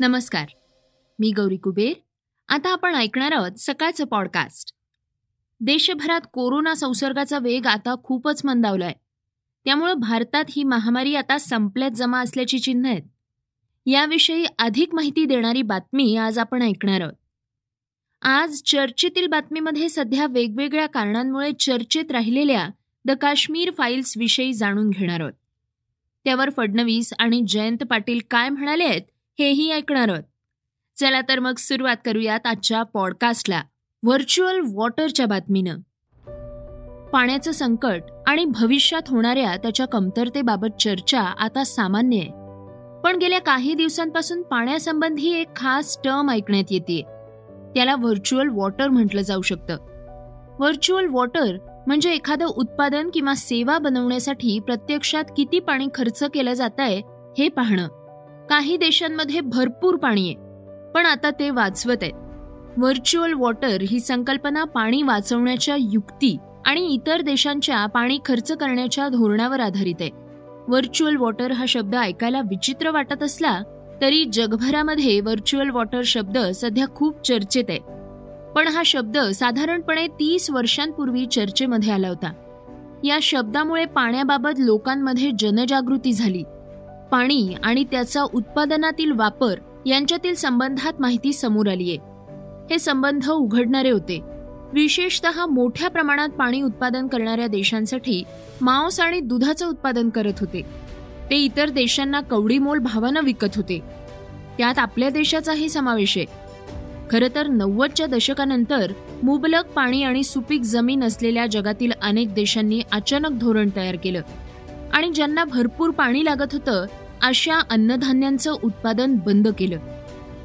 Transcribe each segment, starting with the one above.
नमस्कार. मी गौरी कुबेर. आता आपण ऐकणार आहोत सकाळचं पॉडकास्ट देशभरात कोरोना संसर्गाचा वेग आता खूपच मंदावलाय. त्यामुळं भारतात ही महामारी आता संपल्यात जमा असल्याची चिन्ह आहेत. याविषयी अधिक माहिती देणारी बातमी आज आपण ऐकणार आहोत. आज चर्चेतील बातमीमध्ये सध्या वेगवेगळ्या कारणांमुळे चर्चेत राहिलेल्या द काश्मीर फाईल्स विषयी जाणून घेणार आहोत. त्यावर फडणवीस आणि जयंत पाटील काय म्हणाले आहेत हेही ऐकणार आहोत. चला तर मग सुरुवात करूयात आजच्या पॉडकास्टला व्हर्च्युअल वॉटरच्या बातमीनं. पाण्याचं संकट आणि भविष्यात होणाऱ्या त्याच्या कमतरतेबाबत चर्चा आता सामान्य आहे. पण गेल्या काही दिवसांपासून पाण्यासंबंधी एक खास टर्म ऐकण्यात येते. त्याला व्हर्च्युअल वॉटर म्हटलं जाऊ शकतं. व्हर्च्युअल वॉटर म्हणजे एखादं उत्पादन किंवा सेवा बनवण्यासाठी प्रत्यक्षात किती पाणी खर्च केलं जात आहे हे पाहणं. काही देशांमध्ये भरपूर पाणी आहे पण आता ते वाचवत आहेत. व्हर्च्युअल वॉटर ही संकल्पना पाणी वाचवण्याच्या युक्ती आणि इतर देशांच्या पाणी खर्च करण्याच्या धोरणावर आधारित आहे. व्हर्च्युअल वॉटर हा शब्द ऐकायला विचित्र वाटत असला तरी जगभरामध्ये व्हर्च्युअल वॉटर शब्द सध्या खूप चर्चेत आहे. पण हा शब्द साधारणपणे तीस वर्षांपूर्वी चर्चेमध्ये आला होता. या शब्दामुळे पाण्याबाबत लोकांमध्ये जनजागृती झाली. पाणी आणि त्याचा उत्पादनातील वापर यांच्यातील संबंधात माहिती समोर आलीये हे संबंध उघडणारे होते. विशेषतः मोठ्या प्रमाणात पाणी उत्पादन करणाऱ्या देशांसाठी मांस आणि दुधाचं उत्पादन करत होते. ते इतर देशांना कवडीमोल भावानं विकत होते. त्यात आपल्या देशाचाही समावेश आहे. खरं तर नव्वदच्या दशकानंतर मुबलक पाणी आणि सुपीक जमीन असलेल्या जगातील अनेक देशांनी अचानक धोरण तयार केलं. आणि ज्यांना भरपूर पाणी लागत होतं अशा अन्नधान्यांचं उत्पादन बंद केलं.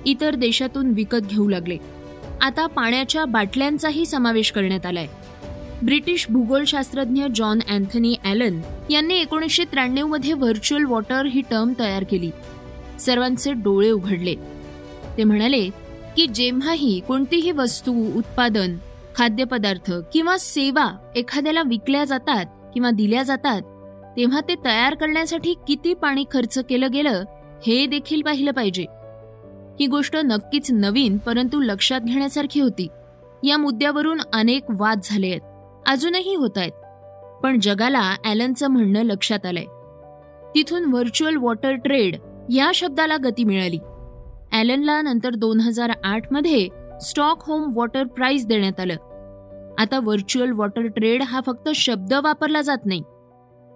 इतर देशातून विकत घेऊ लागले. आता पाण्याच्या बाटल्यांचाही समावेश करण्यात आलाय. ब्रिटिश भूगोलशास्त्रज्ञ जॉन अँथनी ॲलन यांनी एकोणीसशे त्र्याण्णवमध्ये व्हर्च्युअल वॉटर ही टर्म तयार केली. सर्वांचे डोळे उघडले. ते म्हणाले की जेव्हाही कोणतीही वस्तू उत्पादन खाद्यपदार्थ किंवा सेवा एखाद्याला विकल्या जातात किंवा दिल्या जातात तेव्हा ते तयार करण्यासाठी किती पाणी खर्च केलं गेलं हे देखील पाहिलं पाहिजे. ही गोष्ट नक्कीच नवीन परंतु लक्षात घेण्यासारखी होती. या मुद्द्यावरून अनेक वाद झाले आहेत. अजूनही होत आहेत. पण जगाला ॲलनचं म्हणणं लक्षात आलंय. तिथून व्हर्च्युअल वॉटर ट्रेड या शब्दाला गती मिळाली. ॲलनला नंतर दोन हजार आठमध्ये Stockholm Stockholm water prize देण्यात आलं. आता व्हर्च्युअल वॉटर ट्रेड हा फक्त शब्द वापरला जात नाही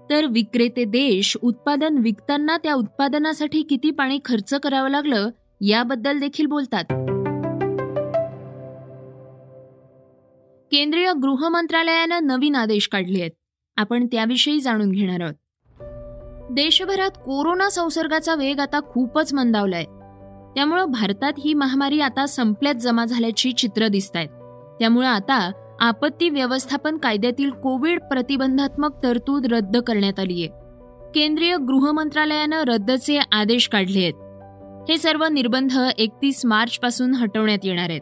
तर विक्रेते देश उत्पादन विकताना त्या उत्पादनासाठी किती पाणी खर्च करावं लागलं याबद्दल देखील बोलतात. केंद्रीय गृह मंत्रालयानं नवीन आदेश काढले आहेत. आपण त्याविषयी जाणून घेणार आहोत. देशभरात कोरोना संसर्गाचा वेग आता खूपच मंदावलाय. त्यामुळं भारतात ही महामारी आता संपल्यात जमा झाल्याची चित्र दिसत आहेत त्यामुळं आता आपत्ती व्यवस्थापन कायद्यातील कोविड प्रतिबंधात्मक तरतूद रद्द करण्यात आली आहे केंद्रीय गृह मंत्रालयानं रद्दचे आदेश काढले आहेत. हे सर्व निर्बंध एकतीस मार्चपासून हटवण्यात येणार आहेत.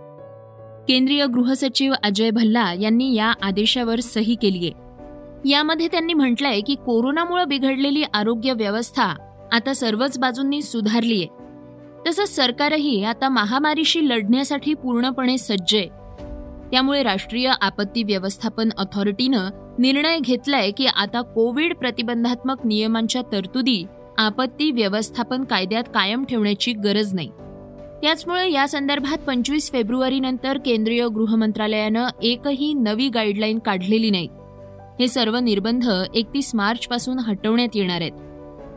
केंद्रीय गृहसचिव अजय भल्ला यांनी या आदेशावर सही केली आहे यामध्ये त्यांनी म्हटलंय की कोरोनामुळे बिघडलेली आरोग्य व्यवस्था आता सर्वच बाजूंनी सुधारली आहे तसंच सरकारही आता महामारीशी लढण्यासाठी पूर्णपणे सज्ज आहे. त्यामुळे राष्ट्रीय आपत्ती व्यवस्थापन अथॉरिटीनं निर्णय घेतलाय की आता कोविड प्रतिबंधात्मक नियमांच्या तरतुदी आपत्ती व्यवस्थापन कायद्यात कायम ठेवण्याची गरज नाही. त्याचमुळे या संदर्भात पंचवीस फेब्रुवारीनंतर केंद्रीय गृह मंत्रालयानं एकही नवी गाईडलाईन काढलेली नाही. हे सर्व निर्बंध एकतीस मार्च पासून हटवण्यात येणार आहेत.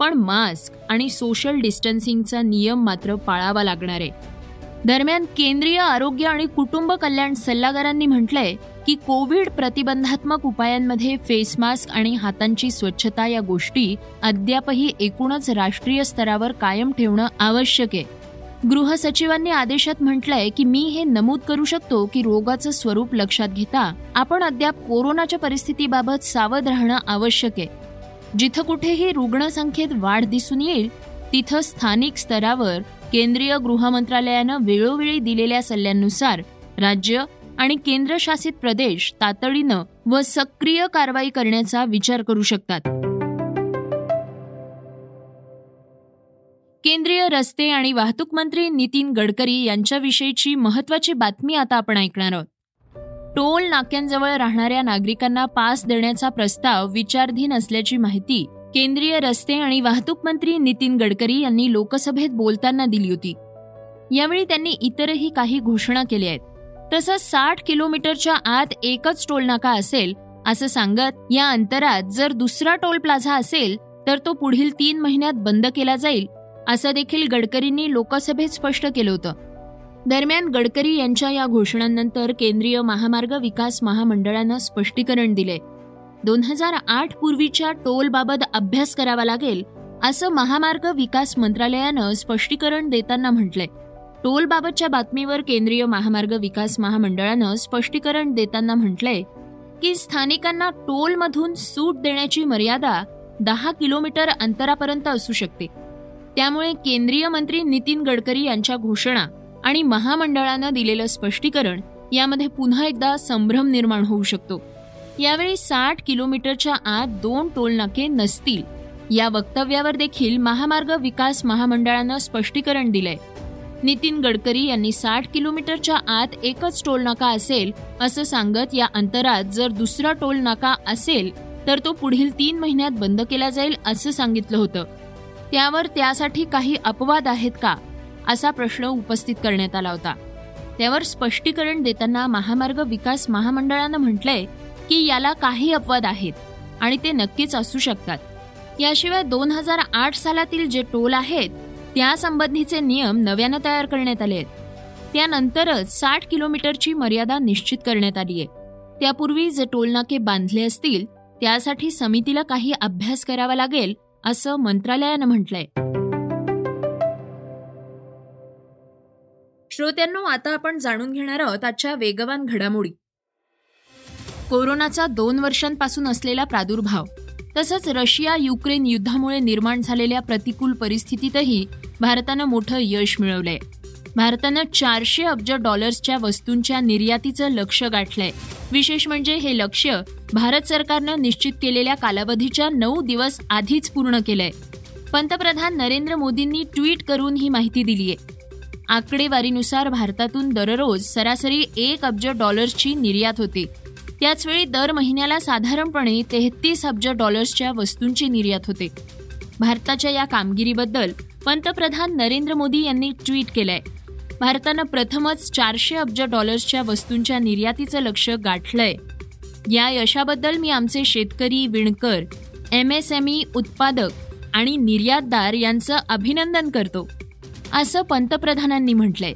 पण मास्क आणि सोशल डिस्टन्सिंगचा नियम मात्र पाळावा लागणार आहे. दरम्यान केंद्रीय आरोग्य आणि कुटुंब कल्याण सल्लागारांनी म्हटलंय की कोविड प्रतिबंधात्मक उपायांमध्ये फेस मास्क आणि हातांची स्वच्छता या गोष्टी अद्यापही एकूणच राष्ट्रीय स्तरावर कायम ठेवणं आवश्यक आहे. गृह सचिवांनी आदेशात म्हटलंय की मी हे नमूद करू शकतो की रोगाचं स्वरूप लक्षात घेता आपण अद्याप कोरोनाच्या परिस्थितीबाबत सावध राहणं आवश्यक आहे. जिथं कुठेही रुग्णसंख्येत वाढ दिसून येईल तिथं स्थानिक स्तरावर केंद्रीय गृह मंत्रालयानं वेळोवेळी दिलेल्या सल्ल्यांनुसार राज्य आणि केंद्रशासित प्रदेश तातडीनं व सक्रिय कारवाई करण्याचा विचार करू शकतात. केंद्रीय रस्ते आणि वाहतूक मंत्री नितीन गडकरी यांच्याविषयीची महत्वाची बातमी आता आपण ऐकणार आहोत. टोल नाक्यांजवळ राहणाऱ्या नागरिकांना पास देण्याचा प्रस्ताव विचारधीन असल्याची माहिती केंद्रीय रस्ते आणि वाहतूक मंत्री नितीन गडकरी यांनी लोकसभेत बोलताना दिली होती. यावेळी त्यांनी इतरही काही घोषणा केल्या आहेत. तसंच साठ किलोमीटरच्या आत एकच टोल नाका असेल असं सांगत या अंतरात जर दुसरा टोल प्लाझा असेल तर तो पुढील तीन महिन्यात बंद केला जाईल असं देखील गडकरींनी लोकसभेत स्पष्ट केलं होतं. दरम्यान गडकरी यांच्या या घोषणांनंतर केंद्रीय महामार्ग विकास महामंडळानं स्पष्टीकरण दिले दोन हजार आठ पूर्वीच्या टोलबाबत अभ्यास करावा लागेल असं महामार्ग विकास मंत्रालयानं स्पष्टीकरण देताना म्हटलंय. टोलबाबतच्या बातमीवर केंद्रीय महामार्ग विकास महामंडळानं स्पष्टीकरण देताना म्हटलंय की स्थानिकांना टोलमधून सूट देण्याची मर्यादा दहा किलोमीटर अंतरापर्यंत असू शकते. त्यामुळे केंद्रीय मंत्री नितीन गडकरी यांच्या घोषणा आणि महामंडळानं दिलेलं स्पष्टीकरण यामध्ये पुन्हा एकदा संभ्रम निर्माण होऊ शकतो. यावेळी साठ किलोमीटरच्या आत दोन टोलनाके नसतील. या वक्तव्यावर देखील महामार्ग विकास महामंडळानं स्पष्टीकरण दिलंय. नितीन गडकरी यांनी साठ किलोमीटरच्या आत एकच टोल नाका असेल असं सांगत या अंतरात जर दुसरा टोल नाका असेल तर तो पुढील तीन महिन्यात बंद केला जाईल असं सांगितलं होतं. त्यावर त्यासाठी काही अपवाद आहेत का? असा प्रश्न उपस्थित करण्यात आला होता. त्यावर स्पष्टीकरण देताना महामार्ग विकास महामंडळानं म्हटलंय की याला काही अपवाद आहेत आणि ते नक्कीच असू शकतात. याशिवाय दोन हजार आठ सालातील जे टोल आहेत त्यासंबंधीचे नियम नव्यानं तयार करण्यात आले आहेत. त्यानंतरच साठ किलोमीटरची मर्यादा निश्चित करण्यात आली आहे. त्यापूर्वी जे टोलनाके बांधले असतील त्यासाठी समितीला काही अभ्यास करावा लागेल असं मंत्रालयानं म्हटलंय. श्रोत्यांनो आता आपण जाणून घेणार आहोत आजच्या वेगवान घडामोडी. कोरोनाचा दोन वर्षांपासून असलेला प्रादुर्भाव तसंच रशिया युक्रेन युद्धामुळे निर्माण झालेल्या प्रतिकूल परिस्थितीतही भारतानं मोठं यश मिळवलंय. भारतानं चारशे अब्ज डॉलर्सच्या वस्तूंच्या निर्यातीचं लक्ष गाठलंय. विशेष म्हणजे हे लक्ष भारत सरकारनं निश्चित केलेल्या कालावधीच्या नऊ दिवस आधीच पूर्ण केलंय. पंतप्रधान नरेंद्र मोदींनी ट्विट करून ही माहिती दिलीय. आकडेवारीनुसार भारतातून दररोज सरासरी एक अब्ज डॉलर्सची निर्यात होते. त्याचवेळी दर महिन्याला साधारणपणे तेहतीस अब्ज डॉलर्सच्या वस्तूंची निर्यात होते. भारताच्या या कामगिरीबद्दल पंतप्रधान नरेंद्र मोदी यांनी ट्विट केलंय. भारतानं प्रथमच चारशे अब्ज डॉलर्सच्या वस्तूंच्या निर्यातीचं लक्ष गाठलंय. या यशाबद्दल मी आमचे शेतकरी विणकर एम एस एम ई उत्पादक आणि निर्यातदार यांचं अभिनंदन करतो. असं पंतप्रधानांनी म्हटलंय.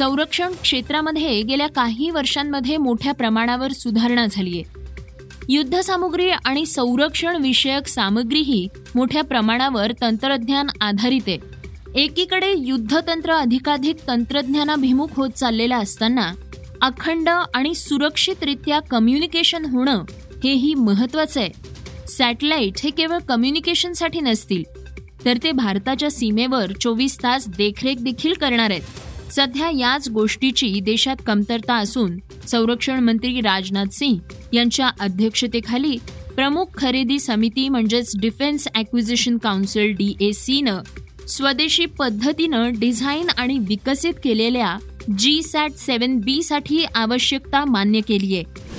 संरक्षण क्षेत्रामध्ये गेल्या काही वर्षांमध्ये मोठ्या प्रमाणावर सुधारणा झाली आहे युद्धसामुग्री आणि संरक्षण विषयक सामग्रीही मोठ्या प्रमाणावर तंत्रज्ञान आधारित आहे. एकीकडे युद्धतंत्र अधिकाधिक तंत्रज्ञानाभिमुख होत चाललेलं असताना अखंड आणि सुरक्षितरित्या कम्युनिकेशन होणं हेही महत्वाचं आहे. सॅटेलाइट हे केवळ कम्युनिकेशनसाठी नसतील तर ते भारताच्या सीमेवर चोवीस तास देखरेख देखील करणार आहेत. सध्या याच गोष्टीची देशात कमतरता असून संरक्षण मंत्री राजनाथ सिंह यांच्या अध्यक्षतेखाली प्रमुख खरेदी समिती म्हणजेच defence acquisition council D A सीनं स्वदेशी पद्धतीनं डिझाईन आणि विकसित केलेल्या जी सॅट सेवन बी साठी आवश्यकता मान्य केली आहे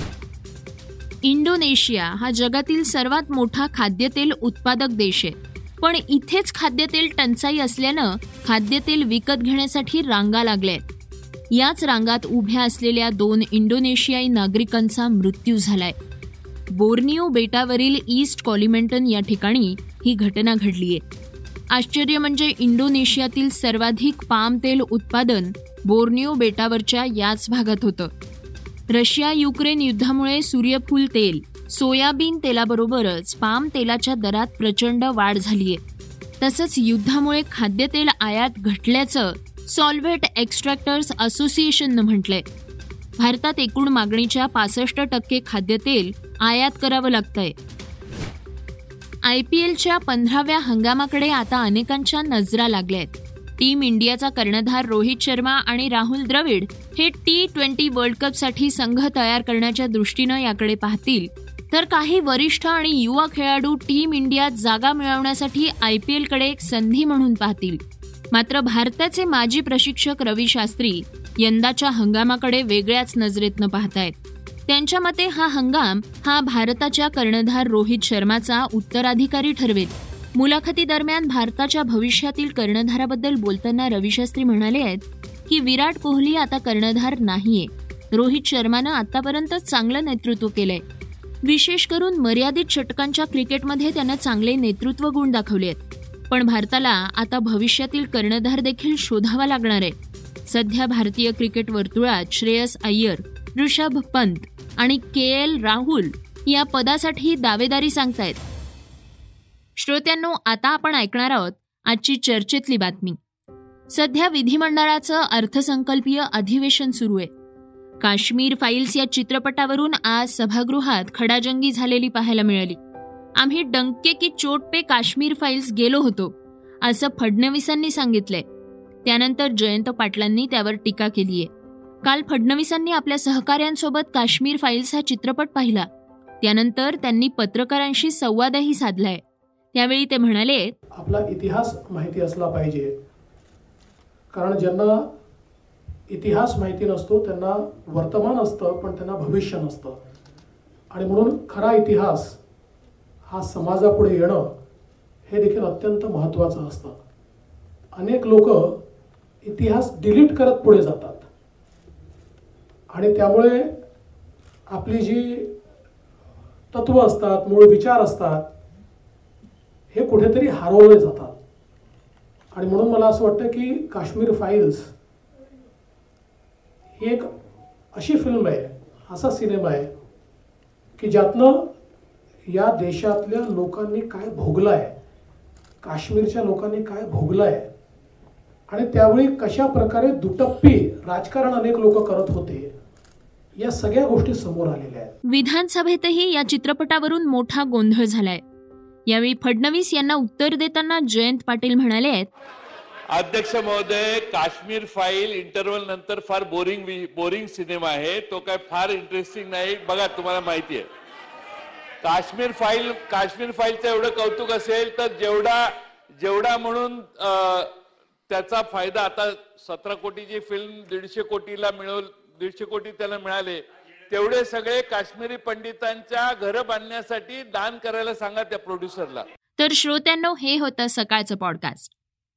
इंडोनेशिया हा जगातील सर्वात मोठा खाद्यतेल उत्पादक देश आहे. पण इथेच खाद्यतेल टंचाई असल्यानं खाद्यतेल विकत घेण्यासाठी रांगा लागल्यात याच रांगात उभ्या असलेल्या दोन इंडोनेशियाई नागरिकांचा मृत्यू झालाय. बोर्निओ बेटावरील ईस्ट कॉलिमेंटन या ठिकाणी ही घटना घडलीय आश्चर्य म्हणजे इंडोनेशियातील सर्वाधिक पाम तेल उत्पादन बोर्निओ बेटावरच्या याच भागात होतं. रशिया युक्रेन युद्धामुळे सूर्यफूल तेल सोयाबीन तेलाबरोबरच पाम तेलाच्या दरात प्रचंड वाढ झालीय. तसंच युद्धामुळे खाद्यतेल आयात घटल्याचं सॉल्व्हेट एक्स्ट्रॅक्टर्स असोसिएशननं म्हटलंय. भारतात एकूण मागणीच्या पासष्ट टक्के खाद्यतेल आयात करावं लागतंय. आय पी एलच्या पंधराव्या हंगामाकडे आता अनेकांच्या नजरा लागल्या आहेत टीम इंडियाचा कर्णधार रोहित शर्मा आणि राहुल द्रविड हे टी ट्वेंटी वर्ल्ड कपसाठी संघ तयार करण्याच्या दृष्टीनं याकडे पाहतील तर काही वरिष्ठ आणि युवा खेळाडू टीम इंडियात जागा मिळवण्यासाठी आय पी एलकडे एक संधी म्हणून पाहतील. मात्र भारताचे माजी प्रशिक्षक रवी शास्त्री यंदाच्या हंगामाकडे वेगळ्याच नजरेतनं पाहतायत. त्यांच्या मते हा हंगाम हा भारताच्या कर्णधार रोहित शर्माचा उत्तराधिकारी ठरवेल. मुलाखतीदरम्यान भारताच्या भविष्यातील कर्णधाराबद्दल बोलताना रविशास्त्री म्हणाले आहेत की विराट कोहली आता कर्णधार नाहीये. रोहित शर्मानं आतापर्यंत चांगलं नेतृत्व केलंय. विशेष करून मर्यादित षटकांच्या क्रिकेटमध्ये त्यानं चांगले नेतृत्व गुण दाखवले आहेत. पण भारताला आता भविष्यातील कर्णधार देखील शोधावा लागणार आहे. सध्या भारतीय क्रिकेट वर्तुळात श्रेयस अय्यर ऋषभ पंत आणि के एल राहुल या पदासाठी दावेदारी सांगतायत. श्रोत्यांनो आता आपण ऐकणार आहोत आजची चर्चेतली बातमी. सध्या विधिमंडळाचं अर्थसंकल्पीय अधिवेशन सुरू आहे. काश्मीर फाईल्स या चित्रपटावरून आज सभागृहात खडाजंगी झालेली पाहायला मिळाली. आम्ही डंके की चोट पे काश्मीर फाईल्स गेलो होतो असं फडणवीसांनी सांगितलंय. त्यानंतर जयंत पाटलांनी त्यावर टीका केलीय. काल फडणवीसांनी आपल्या सहकाऱ्यांसोबत काश्मीर फाईल्स हा चित्रपट पाहिला. त्यानंतर त्यांनी पत्रकारांशी संवादही साधलाय. त्यावेळी ते म्हणाले आपला इतिहास माहिती असला पाहिजे. कारण ज्यांना इतिहास माहिती नसतो त्यांना वर्तमान असतं पण त्यांना भविष्य नसतं. आणि म्हणून खरा इतिहास हा समाजापुढे येणं हे देखील अत्यंत महत्त्वाचं असतं. अनेक लोक इतिहास डिलीट करत पुढे जातात. आणि त्यामुळे आपली जी तत्व असतात मूळ विचार असतात हे कुठेतरी हरवले जातात. आणि म्हणून मला असं वाटतं की काश्मीर फाईल्स ही एक अशी फिल्म आहे असा सिनेमा आहे की ज्यातनं या देशातल्या लोकांनी काय भोगलं आहे काश्मीरच्या लोकांनी काय भोगलं आहे आणि त्यावेळी कशा प्रकारे दुटप्पी राजकारण अनेक लोक करत होते या सगळ्या गोष्टी समोर आलेल्या आहेत. विधानसभेतही या चित्रपटावरून मोठा गोंधळ झालाय. यावेळी फडणवीस यांना उत्तर देताना जयंत पाटील म्हणाले आहेत अध्यक्ष महोदय काश्मीर फाईल इंटरव्हल नंतर फार बोरिंग बोरिंग सिनेमा आहे. तो काय फार इंटरेस्टिंग नाही. बघा तुम्हाला माहिती आहे. काश्मीर फाईल काश्मीर फाईलचं एवढं कौतुक असेल तर जेवढा जेवढा म्हणून त्याचा फायदा आता सतरा कोटीची फिल्म दीडशे कोटीला मिळव दीडशे कोटी त्याला मिळाले तेवढे सगळे काश्मीरी पंडितांच्या घरं बांधण्यासाठी दान करायला सांगा त्या प्रोड्युसरला तर श्रोत्यांनो हे होतं सकाळचं पॉडकास्ट